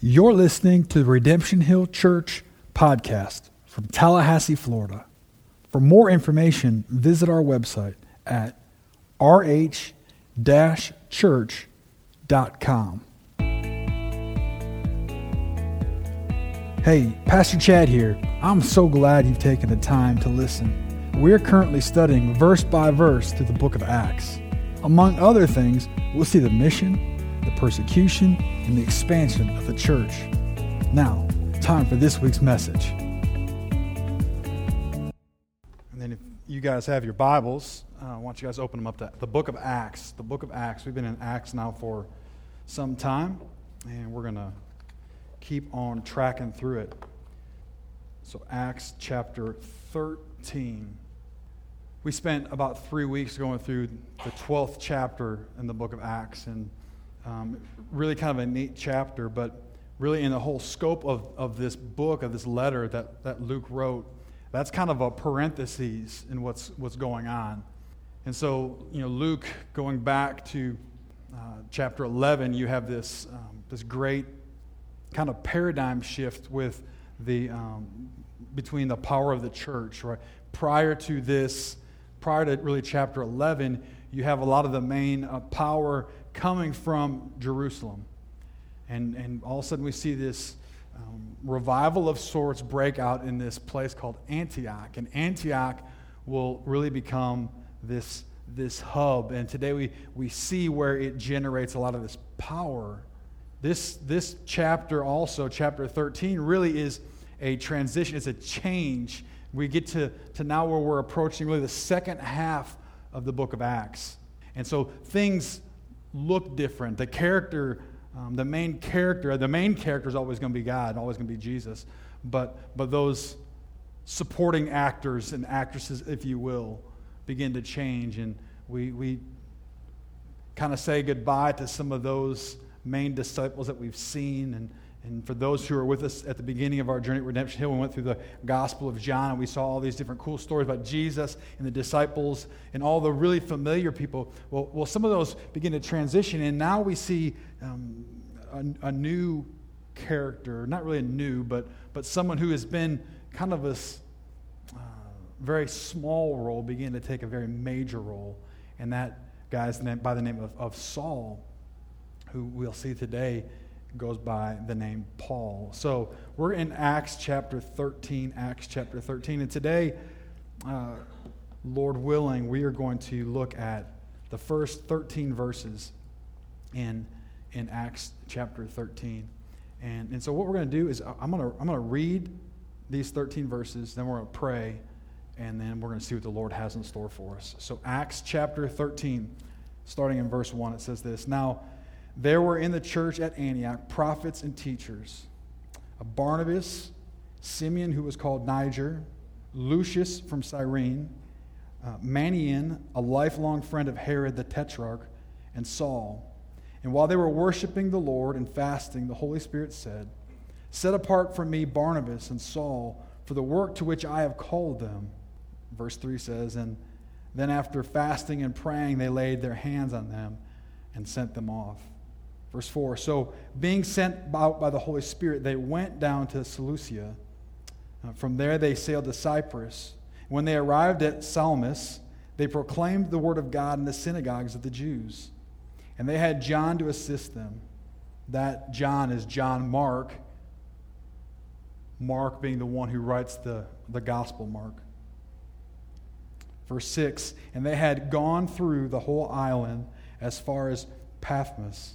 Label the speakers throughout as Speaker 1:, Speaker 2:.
Speaker 1: You're listening to the Redemption Hill Church podcast from Tallahassee, Florida. For more information, visit our website at rh church.com. Hey, Pastor Chad here. I'm so glad you've taken the time to listen. We're currently studying verse by verse through the book of Acts. Among other things, we'll see the mission, the persecution, and the expansion of the church. Now, time for this week's message. And then, if you guys have your Bibles, uh, I want you guys to open them up to the book of Acts. The book of Acts. We've been in Acts now for some time, and we're going to keep on tracking through it. So, Acts chapter 13. We spent about three weeks going through the 12th chapter in the book of Acts, and um, really kind of a neat chapter, but really in the whole scope of, of this book, of this letter that, that Luke wrote, that's kind of a parenthesis in what's, what's going on. And so, you know, Luke, going back to uh, chapter 11, you have this, um, this great kind of paradigm shift with the, um, between the power of the church, right? Prior to this, prior to really chapter 11, you have a lot of the main uh, power coming from Jerusalem. And, and all of a sudden, we see this um, revival of sorts break out in this place called Antioch. And Antioch will really become this, this hub. And today we, we see where it generates a lot of this power. This, this chapter, also, chapter 13, really is a transition, it's a change. We get to, to now where we're approaching really the second half of the book of Acts. And so things look different. The character, um, the main character, the main character is always going to be God, always going to be Jesus. But, but those supporting actors and actresses, if you will, begin to change. And we, we kind of say goodbye to some of those main disciples that we've seen and and for those who are with us at the beginning of our journey at Redemption Hill, we went through the Gospel of John and we saw all these different cool stories about Jesus and the disciples and all the really familiar people. Well, well some of those begin to transition, and now we see um, a, a, new character, not really a new, but, but someone who has been kind of a uh, very small role begin to take a very major role. And that guy's name, by the name of, of Saul, who we'll see today goes by the name Paul. So we're in Acts chapter 13, Acts chapter 13. And today, uh, Lord willing, we are going to look at the first 13 verses in, in Acts chapter 13. And, and so what we're going to do is I'm going to, I'm going to read these 13 verses, then we're going to pray, and then we're going to see what the Lord has in store for us. So Acts chapter 13, starting in verse 1, it says this. Now, there were in the church at Antioch prophets and teachers Barnabas, Simeon, who was called Niger, Lucius from Cyrene, uh, Manaen, a lifelong friend of Herod the Tetrarch, and Saul. And while they were worshiping the Lord and fasting, the Holy Spirit said, Set apart from me Barnabas and Saul for the work to which I have called them. Verse 3 says, And then after fasting and praying, they laid their hands on them and sent them off. Verse 4 So, being sent out by the Holy Spirit, they went down to Seleucia. Uh, from there, they sailed to Cyprus. When they arrived at Salamis, they proclaimed the word of God in the synagogues of the Jews. And they had John to assist them. That John is John Mark, Mark being the one who writes the, the Gospel Mark. Verse 6 And they had gone through the whole island as far as Paphos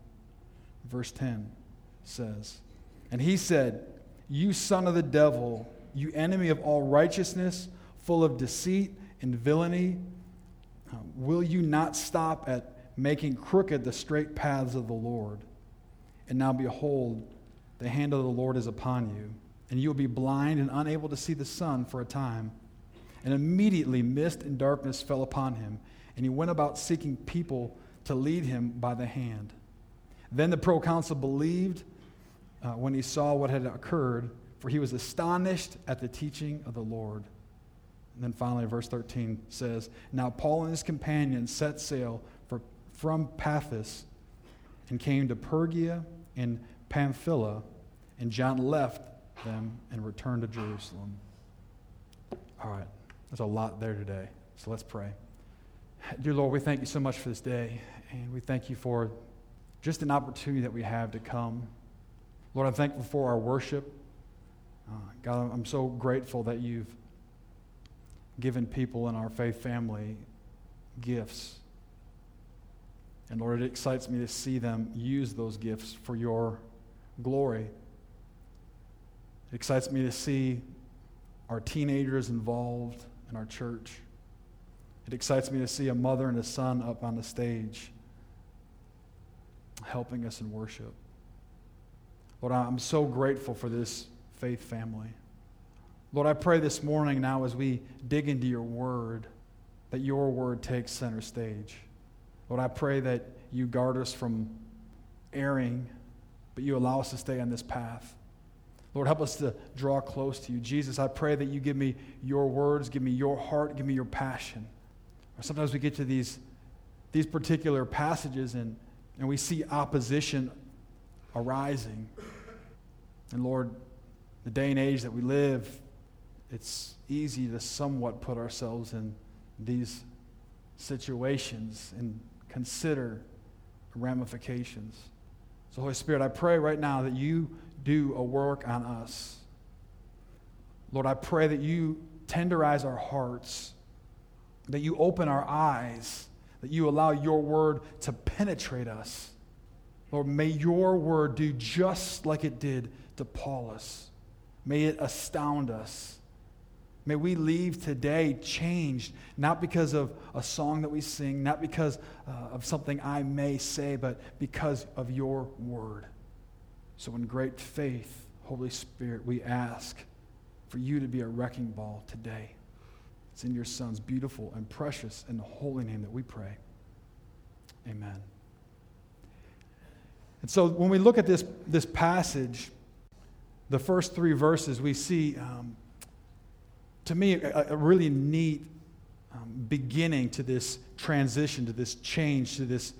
Speaker 1: verse 10 says, And he said, You son of the devil, you enemy of all righteousness, full of deceit and villainy, uh, will you not stop at making crooked the straight paths of the Lord? And now behold, the hand of the Lord is upon you, and you will be blind and unable to see the sun for a time. And immediately mist and darkness fell upon him, and he went about seeking people to lead him by the hand. Then the proconsul believed uh, when he saw what had occurred, for he was astonished at the teaching of the Lord. And then finally, verse 13 says Now Paul and his companions set sail for, from Paphos and came to Perga and Pamphylia, and John left them and returned to Jerusalem. All right, there's a lot there today, so let's pray. Dear Lord, we thank you so much for this day, and we thank you for just an opportunity that we have to come. Lord, I'm thankful for our worship. Uh, God, I'm so grateful that you've given people in our faith family gifts. And Lord, it excites me to see them use those gifts for your glory. It excites me to see our teenagers involved in our church. It excites me to see a mother and a son up on the stage helping us in worship. Lord, I'm so grateful for this faith family. Lord, I pray this morning now as we dig into your word that your word takes center stage. Lord, I pray that you guard us from erring, but you allow us to stay on this path. Lord, help us to draw close to you. Jesus, I pray that you give me your words, give me your heart, give me your passion. Or sometimes we get to these, these particular passages and, and we see opposition arising. And Lord, the day and age that we live, it's easy to somewhat put ourselves in these situations and consider ramifications. So, Holy Spirit, I pray right now that you do a work on us. Lord, I pray that you tenderize our hearts, that you open our eyes, that you allow your word to penetrate us. Lord, may your word do just like it did to Paulus. May it astound us. May we leave today changed, not because of a song that we sing, not because uh, of something I may say, but because of your word. So, in great faith, Holy Spirit, we ask for you to be a wrecking ball today. It's in your Son's beautiful and precious and holy name that we pray. Amen. And so, when we look at this, this passage, the first three verses, we see. Um, to me, a, a really neat um, beginning to this transition, to this change, to this,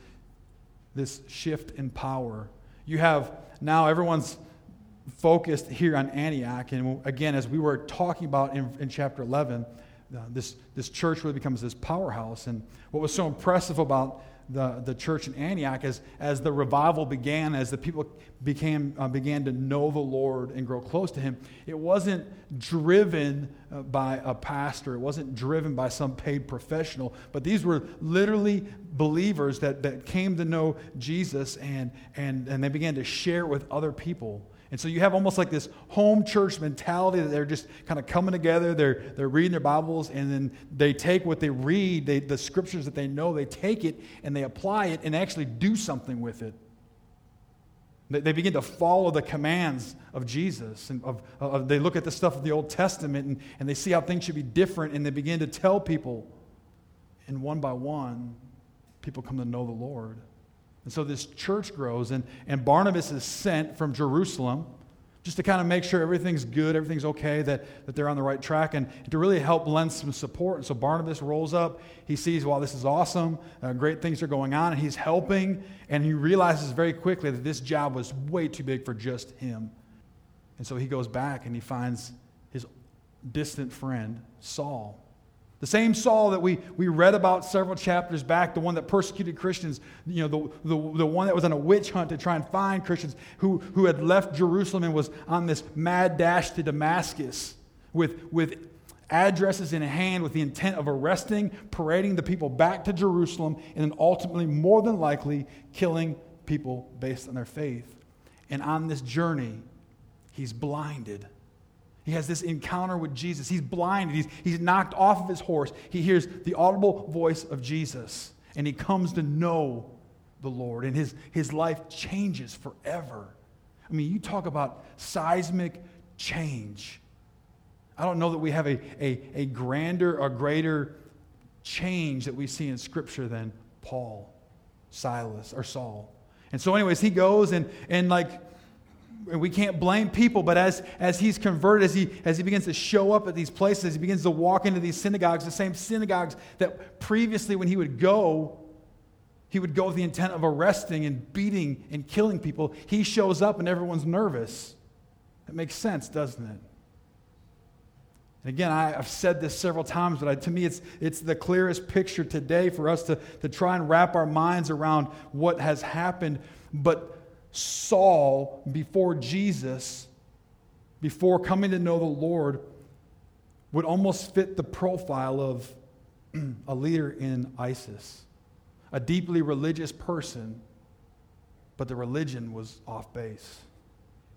Speaker 1: this shift in power. You have now everyone's focused here on Antioch. And again, as we were talking about in, in chapter 11, uh, this, this church really becomes this powerhouse. And what was so impressive about the, the church in Antioch as, as the revival began, as the people became, uh, began to know the Lord and grow close to Him, it wasn't driven uh, by a pastor, it wasn't driven by some paid professional, but these were literally believers that, that came to know Jesus and, and, and they began to share with other people. And so you have almost like this home church mentality that they're just kind of coming together, they're, they're reading their Bibles, and then they take what they read, they, the scriptures that they know, they take it and they apply it and actually do something with it. They, they begin to follow the commands of Jesus. And of, of, they look at the stuff of the Old Testament and, and they see how things should be different, and they begin to tell people. And one by one, people come to know the Lord. And so this church grows, and, and Barnabas is sent from Jerusalem just to kind of make sure everything's good, everything's okay, that, that they're on the right track, and to really help lend some support. And so Barnabas rolls up. He sees, wow, this is awesome. Uh, great things are going on, and he's helping. And he realizes very quickly that this job was way too big for just him. And so he goes back and he finds his distant friend, Saul. The same Saul that we, we read about several chapters back, the one that persecuted Christians, you know, the, the, the one that was on a witch hunt to try and find Christians, who, who had left Jerusalem and was on this mad dash to Damascus with, with addresses in hand with the intent of arresting, parading the people back to Jerusalem, and then ultimately, more than likely, killing people based on their faith. And on this journey, he's blinded he has this encounter with Jesus. He's blinded. He's, he's knocked off of his horse. He hears the audible voice of Jesus, and he comes to know the Lord, and his, his life changes forever. I mean, you talk about seismic change. I don't know that we have a, a, a grander or greater change that we see in Scripture than Paul, Silas, or Saul. And so, anyways, he goes and, and like, we can't blame people, but as, as he's converted, as he, as he begins to show up at these places, as he begins to walk into these synagogues, the same synagogues that previously, when he would go, he would go with the intent of arresting and beating and killing people. He shows up and everyone's nervous. It makes sense, doesn't it? And again, I, have said this several times, but I, to me, it's, it's the clearest picture today for us to, to try and wrap our minds around what has happened. But Saul, before Jesus, before coming to know the Lord, would almost fit the profile of a leader in ISIS, a deeply religious person, but the religion was off base.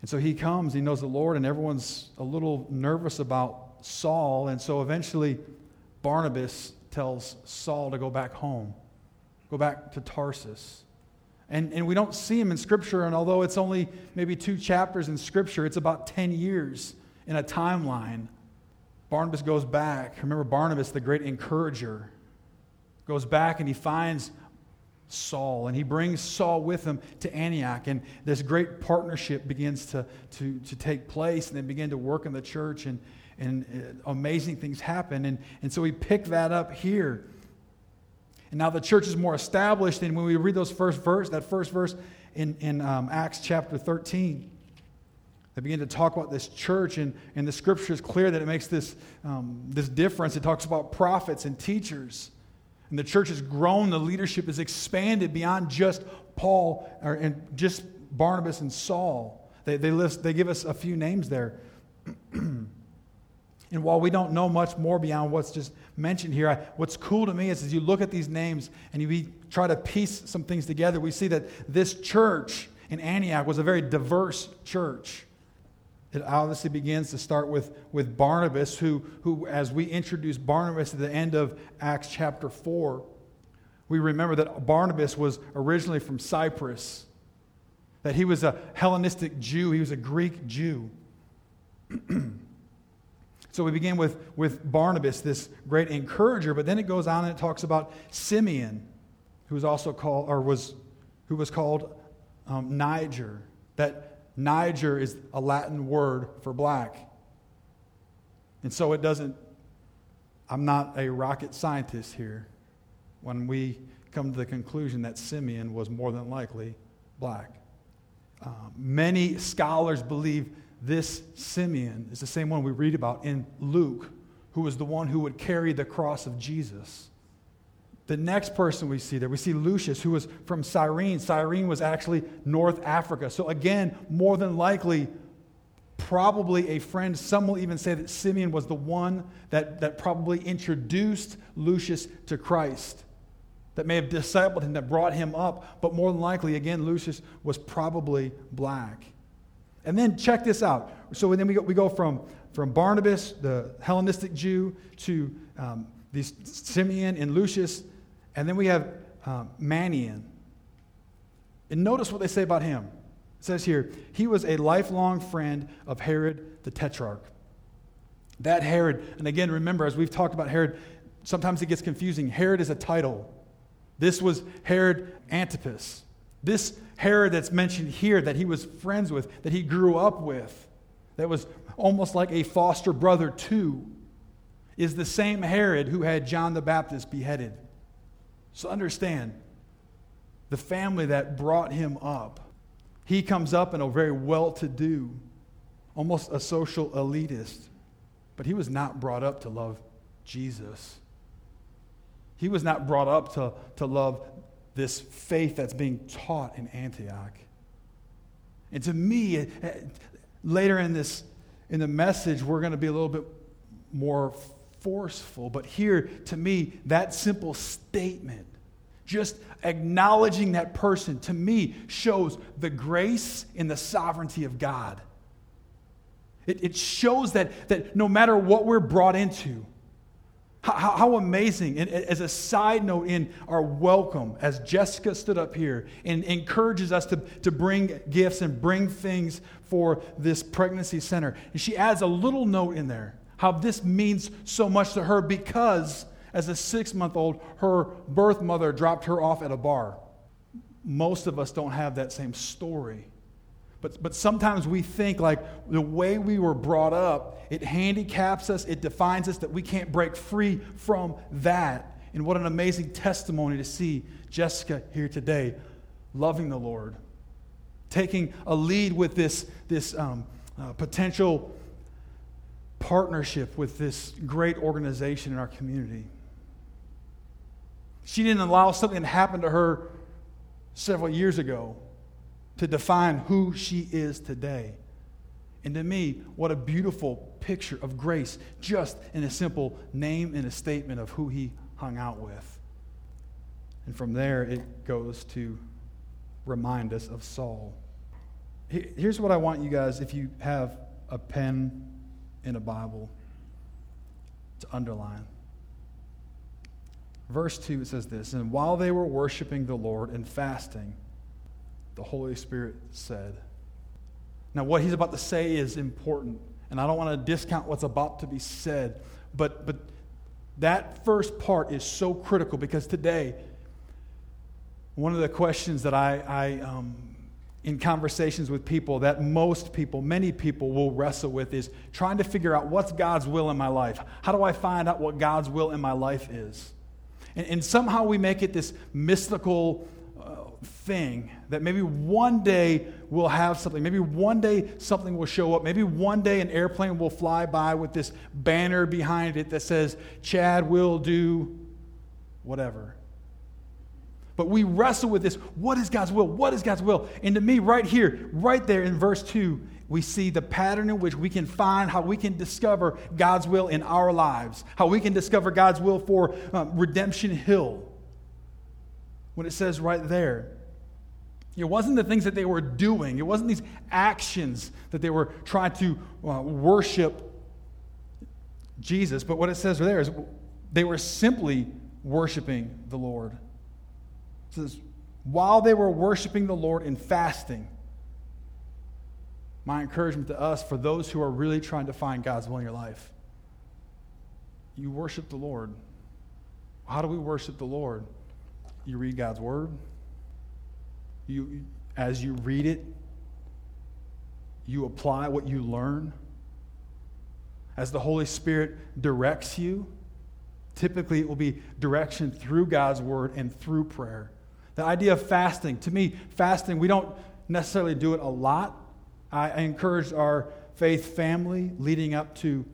Speaker 1: And so he comes, he knows the Lord, and everyone's a little nervous about Saul. And so eventually, Barnabas tells Saul to go back home, go back to Tarsus. And, and we don't see him in Scripture, and although it's only maybe two chapters in Scripture, it's about 10 years in a timeline. Barnabas goes back. Remember, Barnabas, the great encourager, goes back and he finds Saul, and he brings Saul with him to Antioch. And this great partnership begins to, to, to take place, and they begin to work in the church. And, and uh, amazing things happen. And, and so we pick that up here. And now the church is more established. And when we read those first verse, that first verse in, in um, Acts chapter 13, they begin to talk about this church, and, and the scripture is clear that it makes this, um, this difference. It talks about prophets and teachers. And the church has grown, the leadership has expanded beyond just Paul or, and just Barnabas and Saul. They, they, list, they give us a few names there. And while we don't know much more beyond what's just mentioned here, I, what's cool to me is as you look at these names and you try to piece some things together, we see that this church in Antioch was a very diverse church. It obviously begins to start with, with Barnabas, who, who, as we introduce Barnabas at the end of Acts chapter 4, we remember that Barnabas was originally from Cyprus, that he was a Hellenistic Jew, he was a Greek Jew. So we begin with, with Barnabas, this great encourager, but then it goes on and it talks about Simeon, who was also called, or was, who was called um, Niger. That Niger is a Latin word for black. And so it doesn't, I'm not a rocket scientist here when we come to the conclusion that Simeon was more than likely black. Uh, many scholars believe this Simeon is the same one we read about in Luke, who was the one who would carry the cross of Jesus. The next person we see there, we see Lucius, who was from Cyrene. Cyrene was actually North Africa. So, again, more than likely, probably a friend. Some will even say that Simeon was the one that, that probably introduced Lucius to Christ, that may have discipled him, that brought him up. But more than likely, again, Lucius was probably black. And then check this out. So then we go, we go from, from Barnabas, the Hellenistic Jew, to um, these Simeon and Lucius, and then we have um, Manaen. And notice what they say about him. It says here, he was a lifelong friend of Herod the Tetrarch. That Herod, and again, remember, as we've talked about Herod, sometimes it gets confusing. Herod is a title. This was Herod Antipas. This Herod that's mentioned here that he was friends with, that he grew up with, that was almost like a foster brother to, is the same Herod who had John the Baptist beheaded. So understand, the family that brought him up, he comes up in a very well to do, almost a social elitist, but he was not brought up to love Jesus. He was not brought up to, to love this faith that's being taught in Antioch. And to me, eh, eh, later in this in the message, we're going to be a little bit more forceful. But here, to me, that simple statement, just acknowledging that person, to me, shows the grace and the sovereignty of God. It, it shows that, that no matter what we're brought into, How, how, amazing. And as a side note, in our welcome, as Jessica stood up here and encourages us to, to bring gifts and bring things for this pregnancy center, and she adds a little note in there how this means so much to her because as a six month old, her birth mother dropped her off at a bar. Most of us don't have that same story. But, but sometimes we think like the way we were brought up, it handicaps us, it defines us, that we can't break free from that. And what an amazing testimony to see Jessica here today, loving the Lord, taking a lead with this, this um, uh, potential partnership with this great organization in our community. She didn't allow something to happen to her several years ago to define who she is today. And to me, what a beautiful picture of grace, just in a simple name and a statement of who he hung out with. And from there, it goes to remind us of Saul. Here's what I want you guys, if you have a pen and a Bible, to underline. Verse 2 it says this And while they were worshiping the Lord and fasting, the Holy Spirit said. Now, what he's about to say is important, and I don't want to discount what's about to be said, but, but that first part is so critical because today, one of the questions that I, I um, in conversations with people, that most people, many people will wrestle with is trying to figure out what's God's will in my life. How do I find out what God's will in my life is? And, and somehow we make it this mystical thing that maybe one day we'll have something. Maybe one day something will show up. Maybe one day an airplane will fly by with this banner behind it that says, Chad will do whatever. But we wrestle with this what is God's will? What is God's will? And to me, right here, right there in verse 2, we see the pattern in which we can find how we can discover God's will in our lives, how we can discover God's will for um, Redemption Hill when it says right there, it wasn't the things that they were doing, it wasn't these actions that they were trying to uh, worship Jesus, but what it says right there is they were simply worshiping the Lord. It says, while they were worshiping the Lord in fasting, my encouragement to us, for those who are really trying to find God's will in your life, you worship the Lord. How do we worship the Lord? You read God's word. You, as you read it, you apply what you learn. As the Holy Spirit directs you, typically it will be direction through God's word and through prayer. The idea of fasting, to me, fasting, we don't necessarily do it a lot. I, I encourage our faith family leading up to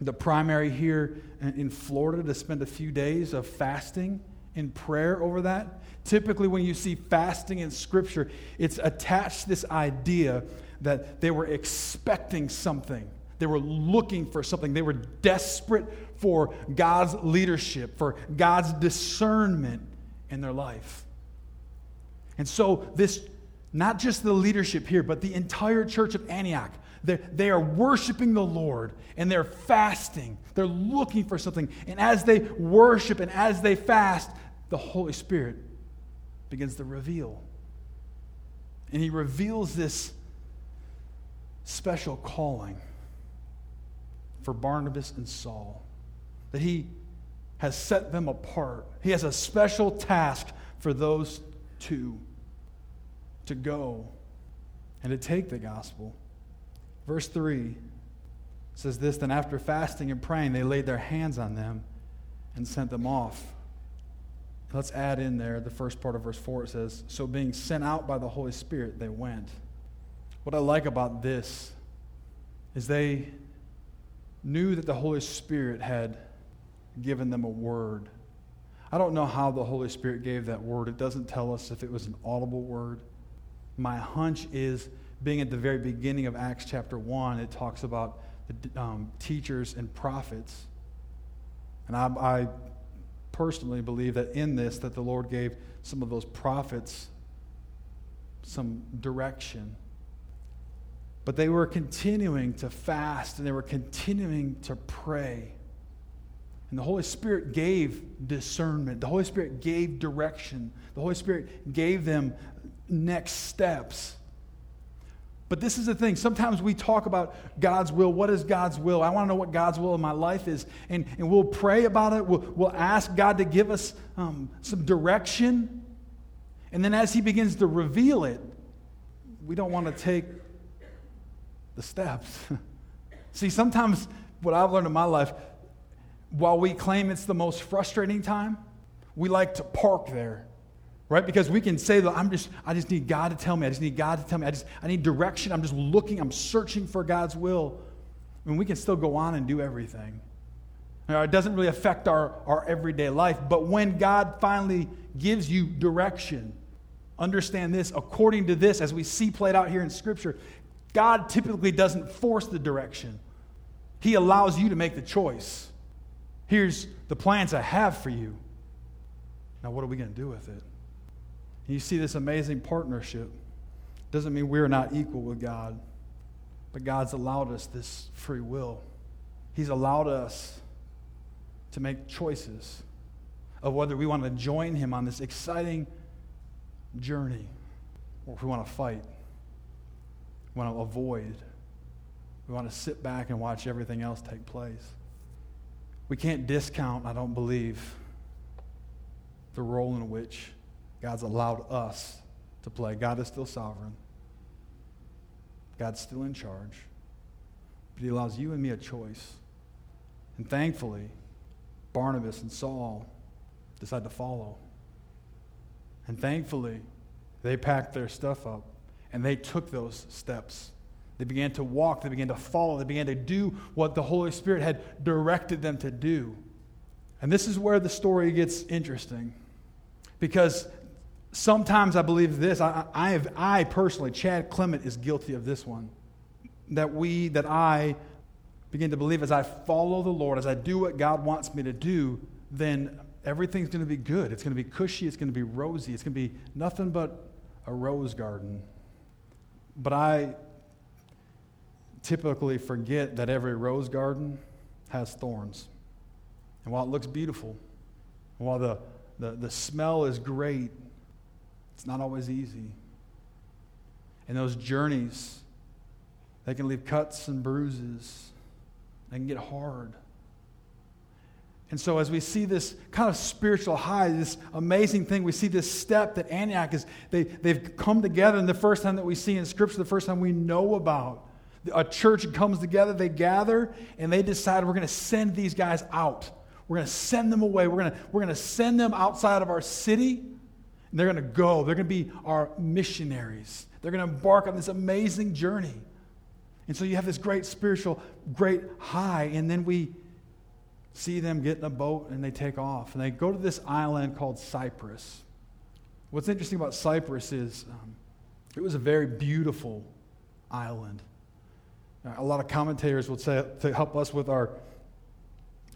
Speaker 1: the primary here in Florida to spend a few days of fasting in prayer over that. Typically, when you see fasting in Scripture, it's attached to this idea that they were expecting something. They were looking for something. They were desperate for God's leadership, for God's discernment in their life. And so, this, not just the leadership here, but the entire church of Antioch, they are worshiping the Lord and they're fasting. They're looking for something. And as they worship and as they fast, the Holy Spirit begins to reveal. And he reveals this special calling for Barnabas and Saul, that he has set them apart. He has a special task for those two to go and to take the gospel. Verse 3 says this Then after fasting and praying, they laid their hands on them and sent them off. Let's add in there the first part of verse 4. It says, So being sent out by the Holy Spirit, they went. What I like about this is they knew that the Holy Spirit had given them a word. I don't know how the Holy Spirit gave that word. It doesn't tell us if it was an audible word. My hunch is, being at the very beginning of Acts chapter 1, it talks about the um, teachers and prophets. And I, I personally believe that in this that the Lord gave some of those prophets some direction. But they were continuing to fast and they were continuing to pray. And the Holy Spirit gave discernment. The Holy Spirit gave direction. The Holy Spirit gave them next steps. But this is the thing. Sometimes we talk about God's will. What is God's will? I want to know what God's will in my life is. And, and we'll pray about it. We'll, we'll ask God to give us um, some direction. And then as He begins to reveal it, we don't want to take the steps. See, sometimes what I've learned in my life, while we claim it's the most frustrating time, we like to park there right? Because we can say that i'm just i just need god to tell me. I just need god to tell me. I just i need direction. I'm just looking. I'm searching for god's will. Mean, we can still go on and do everything. Now, it doesn't really affect our, our everyday life but when god finally gives you direction understand this according to this as we see played out here in scripture god typically doesn't force the direction. He allows you to make the choice. Here's the plans i have for you. Now what are we going to do with it you see this amazing partnership. Doesn't mean we're not equal with God, but God's allowed us this free will. He's allowed us to make choices of whether we want to join Him on this exciting journey or if we want to fight, we want to avoid, we want to sit back and watch everything else take place. We can't discount, I don't believe, the role in which God's allowed us to play. God is still sovereign, God's still in charge, but He allows you and me a choice. And thankfully, Barnabas and Saul decide to follow. And thankfully, they packed their stuff up and they took those steps. They began to walk, they began to follow, they began to do what the Holy Spirit had directed them to do. And this is where the story gets interesting. Because sometimes I believe this. I, I, have, I personally, Chad Clement is guilty of this one. That we, that I begin to believe as I follow the Lord, as I do what God wants me to do, then everything's going to be good. It's going to be cushy. It's going to be rosy. It's going to be nothing but a rose garden. But I typically forget that every rose garden has thorns. And while it looks beautiful, while the, the, the smell is great, it's not always easy. And those journeys, they can leave cuts and bruises. They can get hard. And so, as we see this kind of spiritual high, this amazing thing, we see this step that Antioch is, they, they've come together. And the first time that we see in Scripture, the first time we know about, a church comes together, they gather, and they decide we're going to send these guys out. We're going to send them away. We're going to, we're going to send them outside of our city. And they're going to go. They're going to be our missionaries. They're going to embark on this amazing journey. And so you have this great spiritual, great high, and then we see them get in a boat and they take off. And they go to this island called Cyprus. What's interesting about Cyprus is um, it was a very beautiful island. A lot of commentators would say to help us with our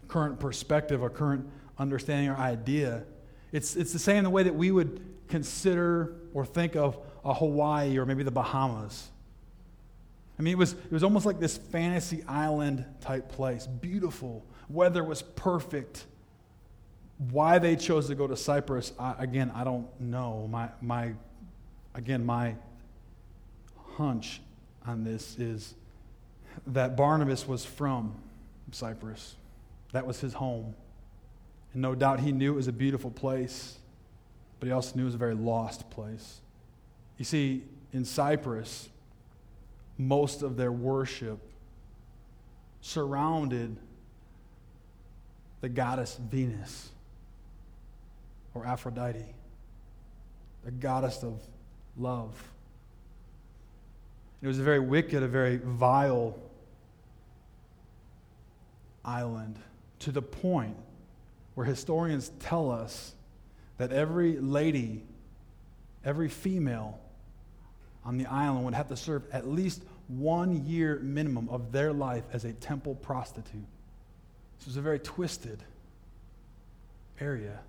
Speaker 1: current perspective, our current understanding, our idea it's, it's the same the way that we would consider or think of a Hawaii or maybe the Bahamas. I mean, it was, it was almost like this fantasy island type place. Beautiful. Weather was perfect. Why they chose to go to Cyprus, I, again, I don't know. My, my, again, my hunch on this is that Barnabas was from Cyprus. That was his home. And no doubt he knew it was a beautiful place, but he also knew it was a very lost place. You see, in Cyprus, most of their worship surrounded the goddess Venus or Aphrodite, the goddess of love. It was a very wicked, a very vile island to the point where historians tell us that every lady, every female on the island would have to serve at least one year minimum of their life as a temple prostitute. This was a very twisted area.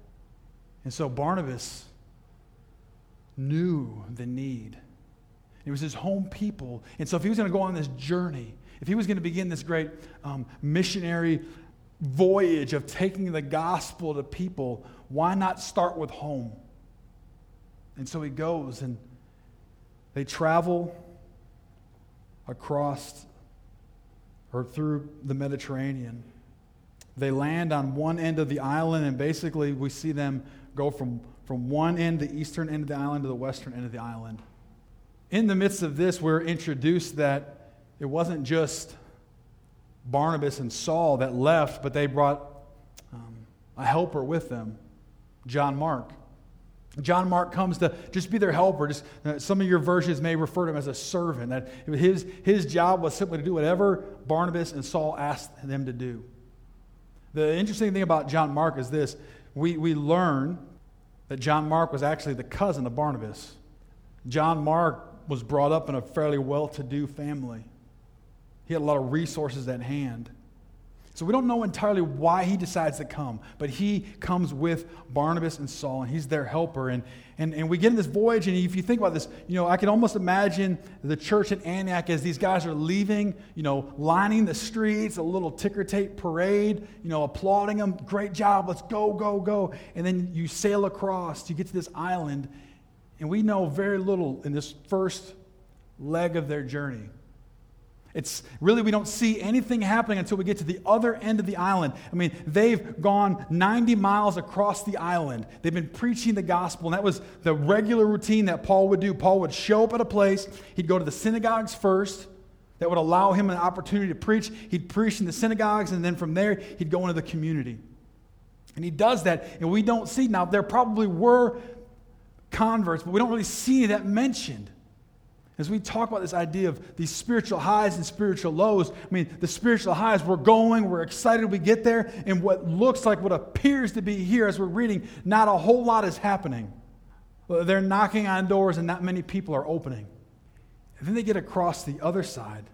Speaker 1: And so Barnabas knew the need. It was his home people. And so if he was going to go on this journey, if he was going to begin this great um, missionary voyage of taking the gospel to people, why not start with home? And so he goes and they travel across or through the Mediterranean. They land on one end of the island, and basically we see them go from, from one end, the eastern end of the island, to the western end of the island. In the midst of this, we're introduced that it wasn't just Barnabas and Saul that left, but they brought um, a helper with them, John Mark. John Mark comes to just be their helper. Just, uh, some of your versions may refer to him as a servant. That his, his job was simply to do whatever Barnabas and Saul asked them to do. The interesting thing about John Mark is this we, we learn that John Mark was actually the cousin of Barnabas. John Mark was brought up in a fairly well to do family, he had a lot of resources at hand. So we don't know entirely why he decides to come, but he comes with Barnabas and Saul, and he's their helper. And, and, and we get in this voyage, and if you think about this, you know, I can almost imagine the church at Antioch as these guys are leaving, you know, lining the streets, a little ticker tape parade, you know, applauding them. Great job, let's go, go, go. And then you sail across, you get to this island, and we know very little in this first leg of their journey. It's really, we don't see anything happening until we get to the other end of the island. I mean, they've gone 90 miles across the island. They've been preaching the gospel, and that was the regular routine that Paul would do. Paul would show up at a place, he'd go to the synagogues first. That would allow him an opportunity to preach. He'd preach in the synagogues, and then from there, he'd go into the community. And he does that, and we don't see now, there probably were converts, but we don't really see that mentioned. As we talk about this idea of these spiritual highs and spiritual lows, I mean, the spiritual highs, we're going, we're excited we get there, and what looks like what appears to be here as we're reading, not a whole lot is happening. They're knocking on doors and not many people are opening. And then they get across the other side,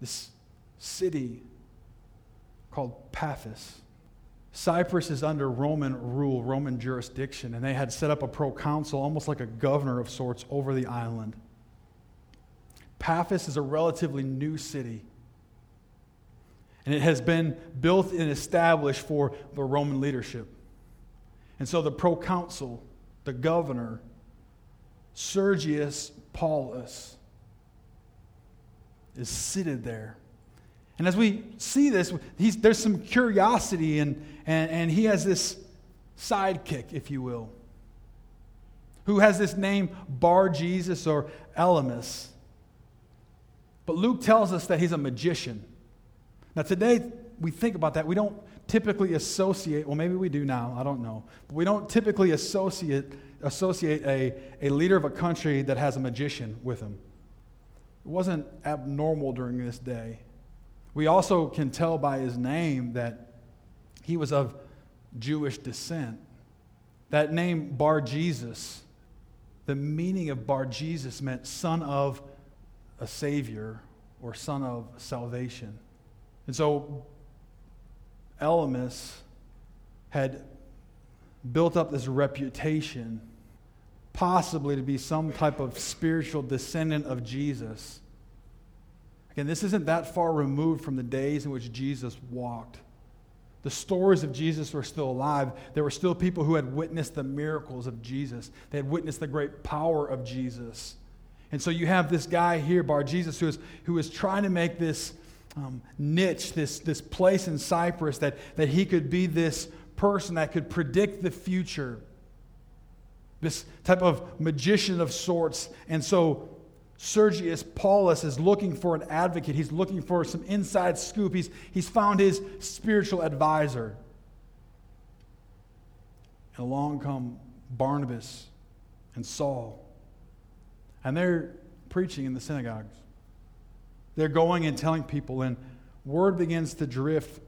Speaker 1: this city called Paphos. Cyprus is under Roman rule, Roman jurisdiction, and they had set up a proconsul, almost like a governor of sorts, over the island. Paphos is a relatively new city. And it has been built and established for the Roman leadership. And so the proconsul, the governor, Sergius Paulus, is seated there. And as we see this, there's some curiosity, and, and, and he has this sidekick, if you will, who has this name Bar Jesus or Elymas. But Luke tells us that he's a magician. Now, today, we think about that. We don't typically associate, well, maybe we do now, I don't know. But we don't typically associate, associate a, a leader of a country that has a magician with him. It wasn't abnormal during this day. We also can tell by his name that he was of Jewish descent. That name, Bar Jesus, the meaning of Bar Jesus meant son of a Savior or son of salvation. And so Elymas had built up this reputation, possibly to be some type of spiritual descendant of Jesus. Again, this isn't that far removed from the days in which Jesus walked. The stories of Jesus were still alive. There were still people who had witnessed the miracles of Jesus, they had witnessed the great power of Jesus. And so you have this guy here, Bar Jesus, who is, who is trying to make this um, niche, this, this place in Cyprus, that, that he could be this person that could predict the future, this type of magician of sorts. And so Sergius Paulus is looking for an advocate. He's looking for some inside scoop. He's, he's found his spiritual advisor. And along come Barnabas and Saul. And they're preaching in the synagogues. They're going and telling people, and word begins to drift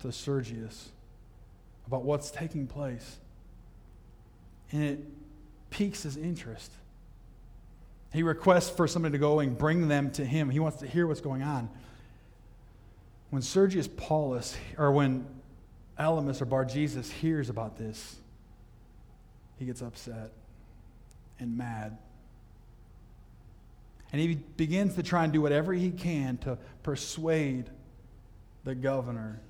Speaker 1: to Sergius about what's taking place. And it piques his interest. He requests for somebody to go and bring them to him. He wants to hear what's going on. When Sergius Paulus, or when Elymas or Bar Jesus hears about this, he gets upset and mad. And he begins to try and do whatever he can to persuade the governor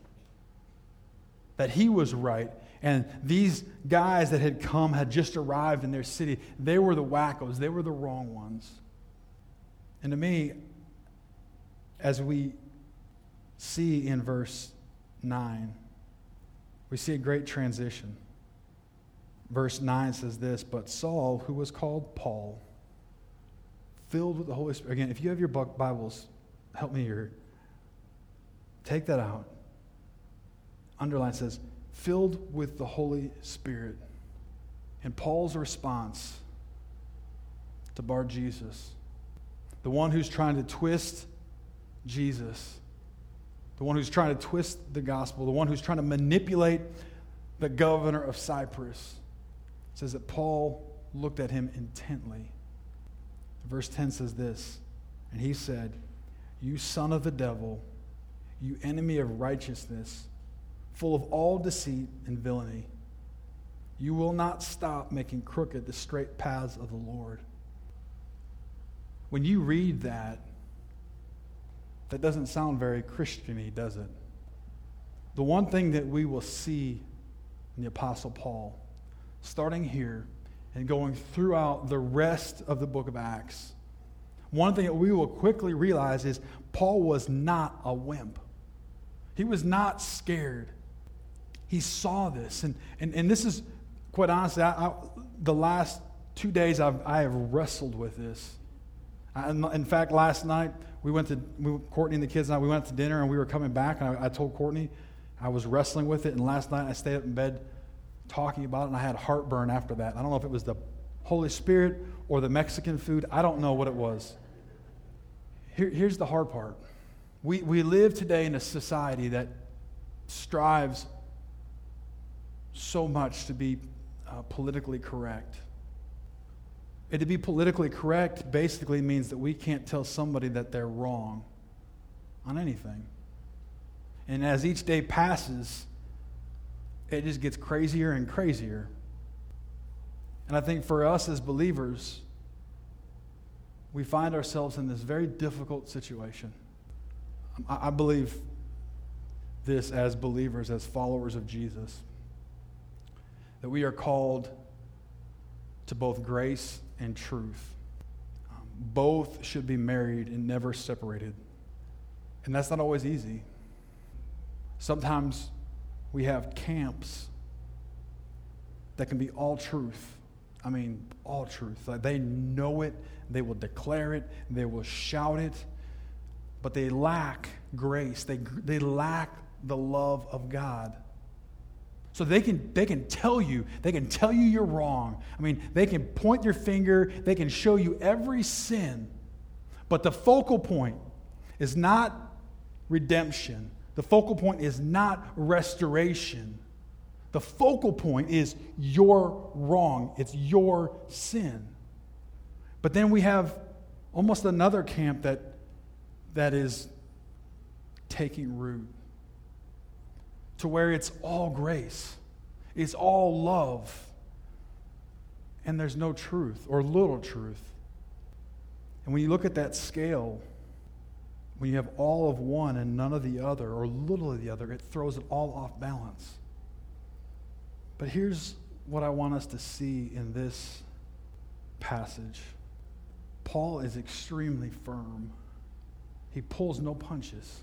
Speaker 1: that he was right. And these guys that had come had just arrived in their city. They were the wackos, they were the wrong ones. And to me, as we see in verse 9, we see a great transition. Verse 9 says this But Saul, who was called Paul, filled with the Holy Spirit. Again, if you have your Bibles, help me here. Take that out. Underline says, filled with the Holy Spirit. And Paul's response to Bar Jesus, the one who's trying to twist Jesus, the one who's trying to twist the gospel, the one who's trying to manipulate the governor of Cyprus, says that Paul looked at him intently. Verse 10 says this, and he said, You son of the devil, you enemy of righteousness, full of all deceit and villainy. You will not stop making crooked the straight paths of the Lord. When you read that, that doesn't sound very Christiany, does it? The one thing that we will see in the Apostle Paul, starting here and going throughout the rest of the book of Acts, one thing that we will quickly realize is Paul was not a wimp. He was not scared. He saw this. And, and, and this is, quite honestly, I, I, the last two days I've, I have wrestled with this. I, in fact, last night, we went to, we, Courtney and the kids and I, we went to dinner and we were coming back, and I, I told Courtney I was wrestling with it. And last night I stayed up in bed talking about it, and I had heartburn after that. I don't know if it was the Holy Spirit or the Mexican food. I don't know what it was. Here, here's the hard part we, we live today in a society that strives so much to be uh, politically correct. And to be politically correct basically means that we can't tell somebody that they're wrong on anything. And as each day passes, it just gets crazier and crazier. And I think for us as believers, we find ourselves in this very difficult situation. I believe this as believers, as followers of Jesus that we are called to both grace and truth. Um, both should be married and never separated. And that's not always easy. Sometimes we have camps that can be all truth. I mean, all truth. Like they know it, they will declare it, they will shout it, but they lack grace. They, they lack the love of God. So they can, they can tell you, they can tell you you're wrong. I mean, they can point their finger, they can show you every sin. But the focal point is not redemption. The focal point is not restoration. The focal point is your wrong. It's your sin. But then we have almost another camp that, that is taking root to where it's all grace, it's all love, and there's no truth or little truth. And when you look at that scale, when you have all of one and none of the other, or little of the other, it throws it all off balance. But here's what I want us to see in this passage Paul is extremely firm, he pulls no punches.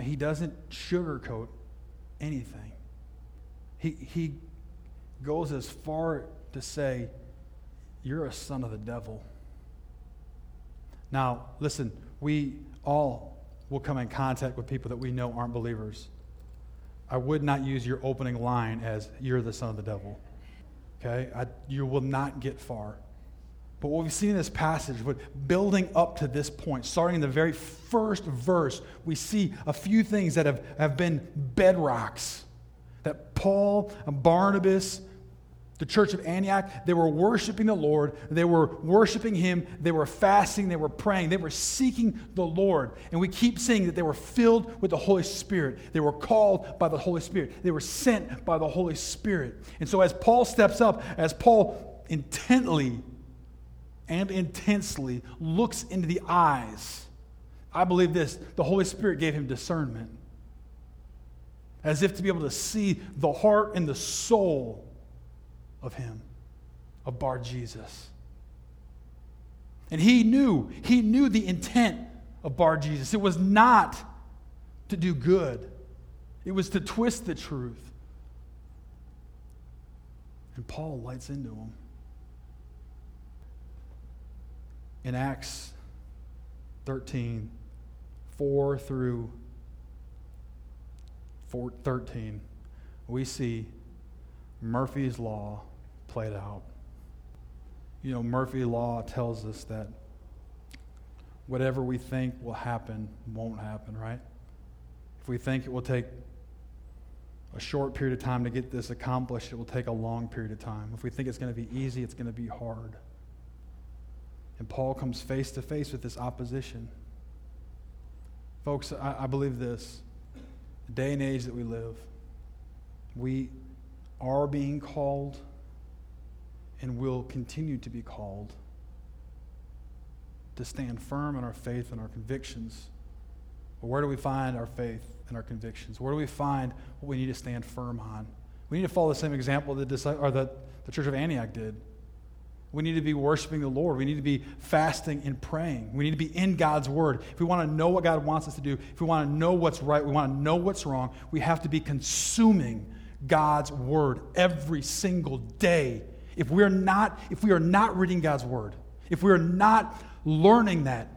Speaker 1: He doesn't sugarcoat anything. He, he goes as far to say, You're a son of the devil. Now, listen, we all will come in contact with people that we know aren't believers. I would not use your opening line as, You're the son of the devil. Okay? I, you will not get far. But what we see in this passage, what building up to this point, starting in the very first verse, we see a few things that have, have been bedrocks. That Paul and Barnabas, the church of Antioch, they were worshiping the Lord. They were worshiping Him. They were fasting. They were praying. They were seeking the Lord. And we keep seeing that they were filled with the Holy Spirit. They were called by the Holy Spirit. They were sent by the Holy Spirit. And so as Paul steps up, as Paul intently and intensely looks into the eyes. I believe this the Holy Spirit gave him discernment. as if to be able to see the heart and the soul of him, of Bar Jesus. And he knew, he knew the intent of Bar Jesus. It was not to do good, it was to twist the truth. And Paul lights into him. In Acts 13, 4 through 4, 13, we see Murphy's Law played out. You know, Murphy Law tells us that whatever we think will happen won't happen, right? If we think it will take a short period of time to get this accomplished, it will take a long period of time. If we think it's going to be easy, it's going to be hard. And Paul comes face to face with this opposition. Folks, I, I believe this the day and age that we live, we are being called and will continue to be called to stand firm in our faith and our convictions. But where do we find our faith and our convictions? Where do we find what we need to stand firm on? We need to follow the same example that or that the church of Antioch did. We need to be worshiping the Lord. We need to be fasting and praying. We need to be in God's Word. If we want to know what God wants us to do, if we want to know what's right, we want to know what's wrong, we have to be consuming God's Word every single day. If we're not, if we are not reading God's Word, if we are not learning that,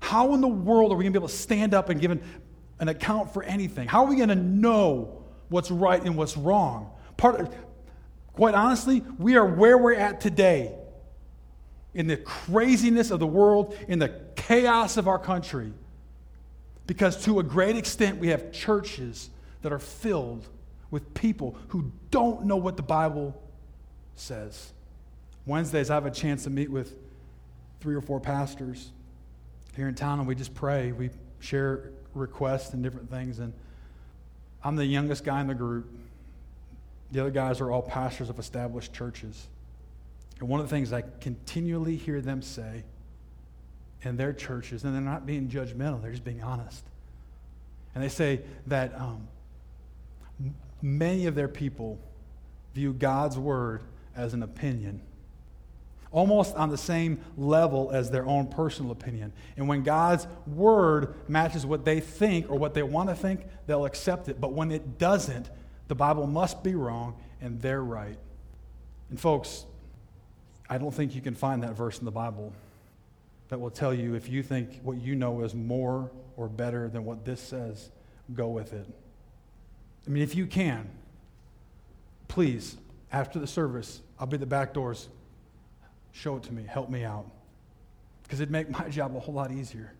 Speaker 1: how in the world are we going to be able to stand up and give an, an account for anything? How are we going to know what's right and what's wrong? Part of, Quite honestly, we are where we're at today in the craziness of the world, in the chaos of our country, because to a great extent we have churches that are filled with people who don't know what the Bible says. Wednesdays, I have a chance to meet with three or four pastors here in town, and we just pray. We share requests and different things. And I'm the youngest guy in the group. The other guys are all pastors of established churches. And one of the things I continually hear them say in their churches, and they're not being judgmental, they're just being honest. And they say that um, many of their people view God's word as an opinion, almost on the same level as their own personal opinion. And when God's word matches what they think or what they want to think, they'll accept it. But when it doesn't, the Bible must be wrong and they're right. And, folks, I don't think you can find that verse in the Bible that will tell you if you think what you know is more or better than what this says, go with it. I mean, if you can, please, after the service, I'll be at the back doors. Show it to me. Help me out. Because it'd make my job a whole lot easier.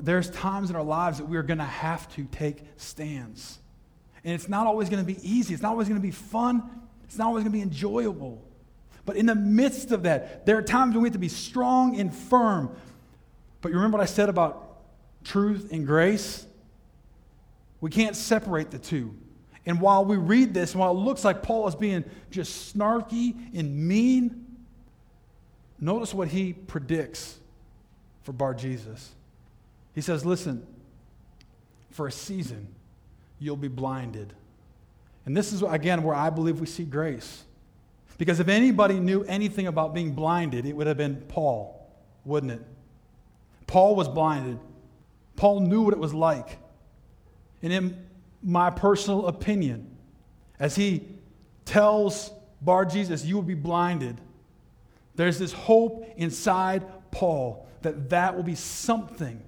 Speaker 1: There's times in our lives that we are going to have to take stands. And it's not always going to be easy. It's not always going to be fun. It's not always going to be enjoyable. But in the midst of that, there are times when we have to be strong and firm. But you remember what I said about truth and grace? We can't separate the two. And while we read this, while it looks like Paul is being just snarky and mean, notice what he predicts for Bar Jesus. He says, Listen, for a season, you'll be blinded. And this is, again, where I believe we see grace. Because if anybody knew anything about being blinded, it would have been Paul, wouldn't it? Paul was blinded. Paul knew what it was like. And in my personal opinion, as he tells Bar Jesus, You will be blinded, there's this hope inside Paul that that will be something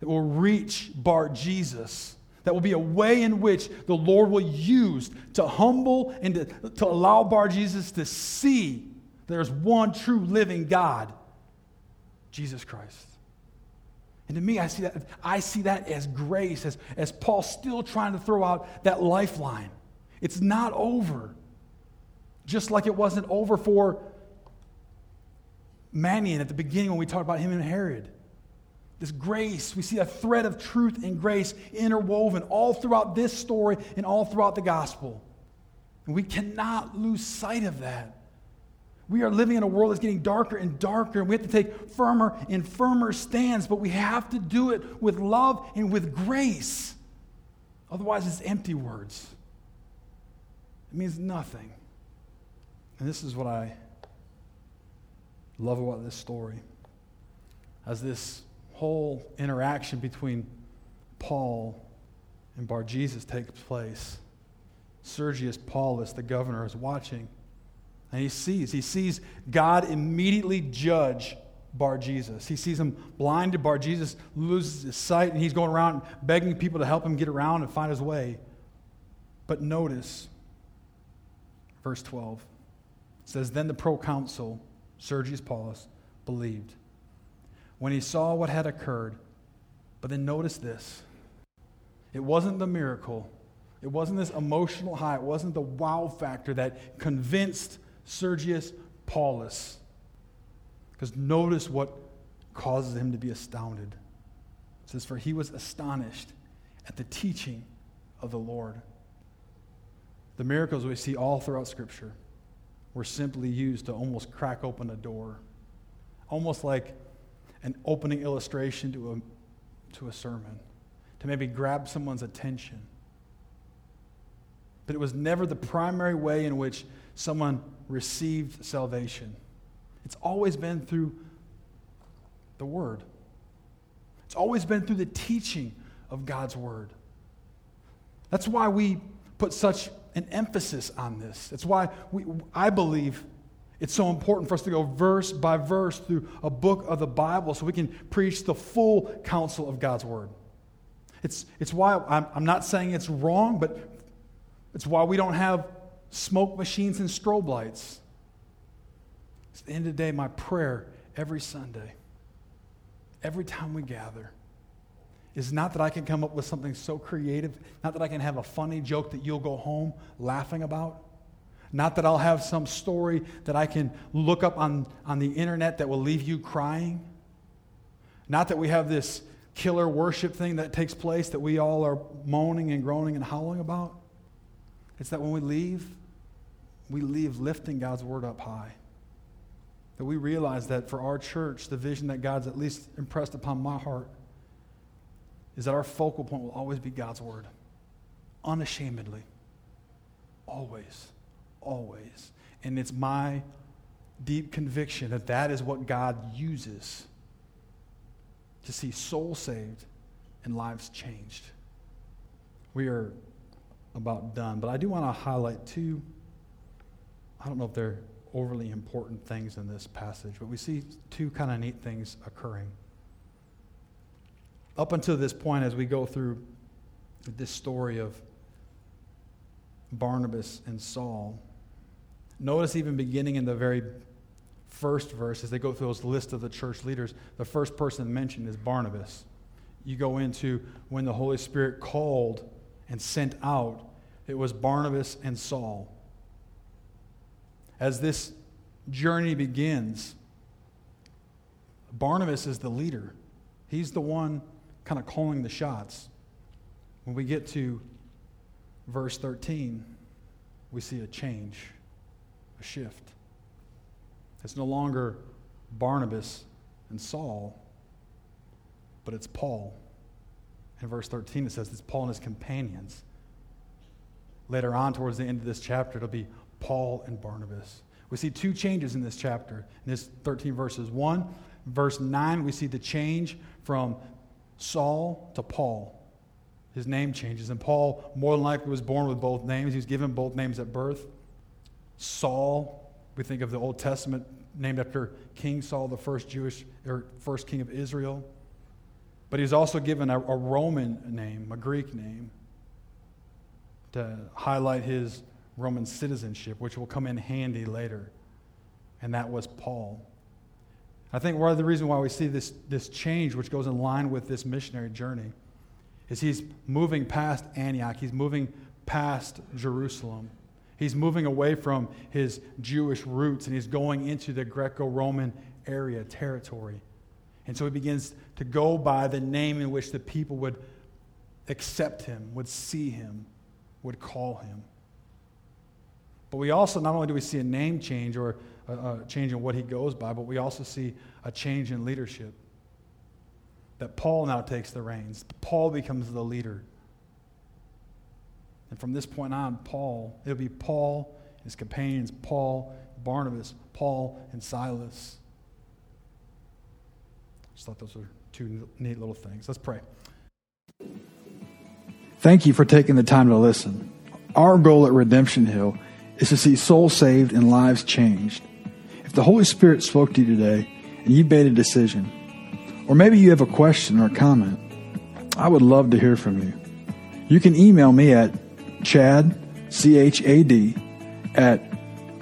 Speaker 1: that will reach Bar Jesus that will be a way in which the Lord will use to humble and to, to allow Bar Jesus to see there's one true living God, Jesus Christ. And to me, I see that, I see that as grace, as, as Paul still trying to throw out that lifeline. It's not over. Just like it wasn't over for Manaen at the beginning when we talked about him and Herod this grace. We see a thread of truth and grace interwoven all throughout this story and all throughout the gospel. And we cannot lose sight of that. We are living in a world that's getting darker and darker, and we have to take firmer and firmer stands, but we have to do it with love and with grace. Otherwise, it's empty words. It means nothing. And this is what I love about this story. As this whole interaction between Paul and Bar Jesus takes place, Sergius Paulus, the governor, is watching. And he sees, he sees God immediately judge Bar Jesus. He sees him blinded. Bar Jesus loses his sight, and he's going around begging people to help him get around and find his way. But notice, verse 12 says, Then the proconsul, Sergius Paulus, believed when he saw what had occurred. But then notice this it wasn't the miracle, it wasn't this emotional high, it wasn't the wow factor that convinced Sergius Paulus. Because notice what causes him to be astounded. It says, For he was astonished at the teaching of the Lord. The miracles we see all throughout Scripture were simply used to almost crack open a door, almost like an opening illustration to a, to a sermon, to maybe grab someone's attention. But it was never the primary way in which someone received salvation. It's always been through the Word, it's always been through the teaching of God's Word. That's why we put such an emphasis on this. It's why we, I believe it's so important for us to go verse by verse through a book of the Bible so we can preach the full counsel of God's Word. It's, it's why I'm, I'm not saying it's wrong, but it's why we don't have smoke machines and strobe lights. At the end of the day, my prayer every Sunday, every time we gather, is not that I can come up with something so creative, not that I can have a funny joke that you'll go home laughing about, not that I'll have some story that I can look up on, on the internet that will leave you crying, not that we have this killer worship thing that takes place that we all are moaning and groaning and howling about. It's that when we leave, we leave lifting God's word up high. That we realize that for our church, the vision that God's at least impressed upon my heart is that our focal point will always be God's Word. Unashamedly. Always. Always. And it's my deep conviction that that is what God uses to see souls saved and lives changed. We are about done, but I do want to highlight two. I don't know if they're overly important things in this passage, but we see two kind of neat things occurring up until this point, as we go through this story of Barnabas and Saul, notice even beginning in the very first verse, as they go through those list of the church leaders, the first person mentioned is Barnabas. You go into when the Holy Spirit called and sent out, it was Barnabas and Saul. As this journey begins, Barnabas is the leader. He's the one kind of calling the shots. When we get to verse 13, we see a change, a shift. It's no longer Barnabas and Saul, but it's Paul. In verse 13, it says it's Paul and his companions. Later on, towards the end of this chapter, it'll be Paul and Barnabas. We see two changes in this chapter, in this 13 verses. One, verse 9, we see the change from Saul to Paul. His name changes. And Paul, more than likely, was born with both names. He was given both names at birth. Saul, we think of the Old Testament, named after King Saul, the first Jewish or first king of Israel. But he was also given a, a Roman name, a Greek name, to highlight his Roman citizenship, which will come in handy later. And that was Paul. I think one of the reasons why we see this, this change, which goes in line with this missionary journey, is he's moving past Antioch. He's moving past Jerusalem. He's moving away from his Jewish roots and he's going into the Greco Roman area, territory. And so he begins to go by the name in which the people would accept him, would see him, would call him. But we also, not only do we see a name change or a, a change in what he goes by, but we also see a change in leadership. That Paul now takes the reins. Paul becomes the leader. And from this point on, Paul, it'll be Paul his companions, Paul, Barnabas, Paul, and Silas. Just thought those were two neat little things. Let's pray. Thank you for taking the time to listen. Our goal at Redemption Hill is to see souls saved and lives changed. If the Holy Spirit spoke to you today and you made a decision, or maybe you have a question or a comment, I would love to hear from you. You can email me at chad, C-H-A-D, at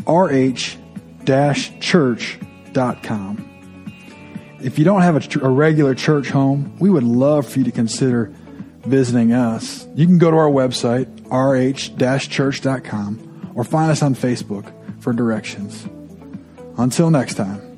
Speaker 1: rh-church.com. If you don't have a, a, regular church home, we would love for you to consider visiting us. You can go to our website, rh-church.com, or find us on Facebook for directions. Until next time.